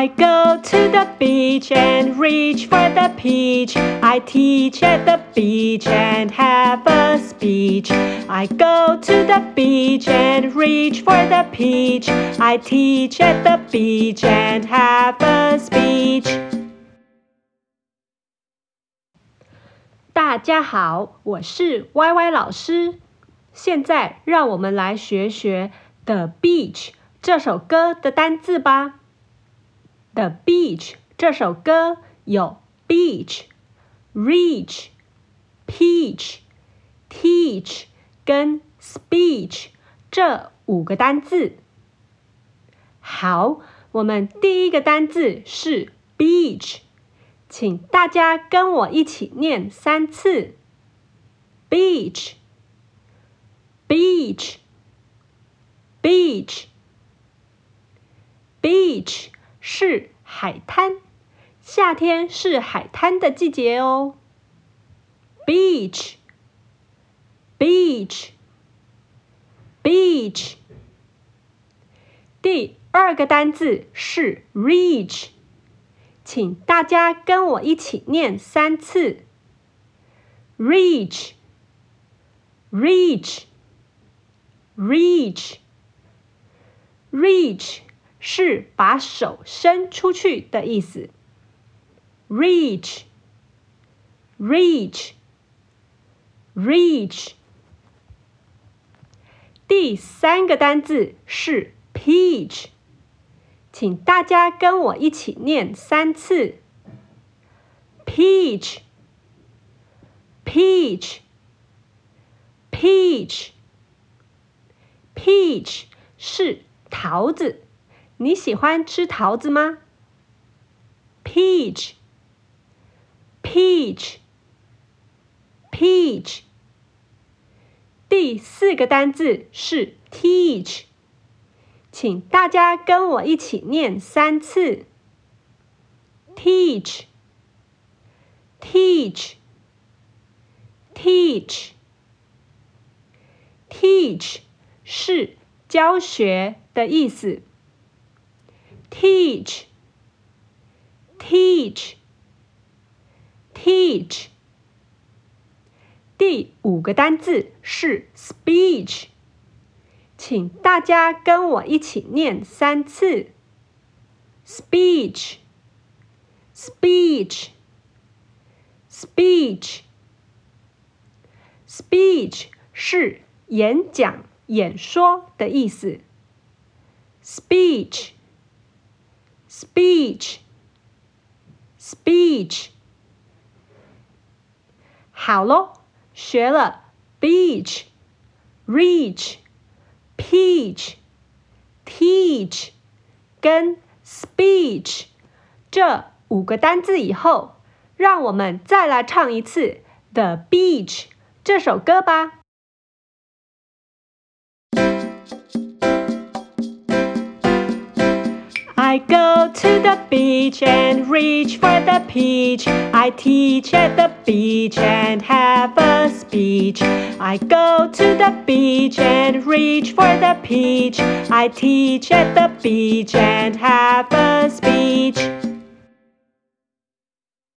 I go to the beach and reach for the peach. I teach at the beach and have a speech. I go to the beach and reach for the peach. I teach at the beach and have a speech. 大家好，我是 YY 老师。现在让我们来学学《The Beach》这首歌的单字吧。 The Beach 这首歌有 beach、reach、peach、teach 跟 speech 这五个单字。好，我们第一个单字是 beach，请大家跟我一起念三次：beach、beach、beach、beach。是海滩，夏天是海滩的季节哦。Beach，beach，beach。第二个单字是 reach，请大家跟我一起念三次。Reach，reach，reach，reach。是把手伸出去的意思。Reach，reach，reach。第三个单字是 peach，请大家跟我一起念三次。Peach，peach，peach，peach 是桃子。你喜欢吃桃子吗？Peach，peach，peach。第四个单字是 teach，请大家跟我一起念三次。Teach，teach，teach，teach 是教学的意思。Teach, teach, teach。第五个单字是 speech，请大家跟我一起念三次。Speech, speech, speech, speech 是演讲、演说的意思。Speech。Speech, speech。好喽，学了 beach, reach, peach, teach 跟 speech 这五个单字以后，让我们再来唱一次《The Beach》这首歌吧。I go to the beach and reach for the peach. I teach at the beach and have a speech. I go to the beach and reach for the peach. I teach at the beach and have a speech.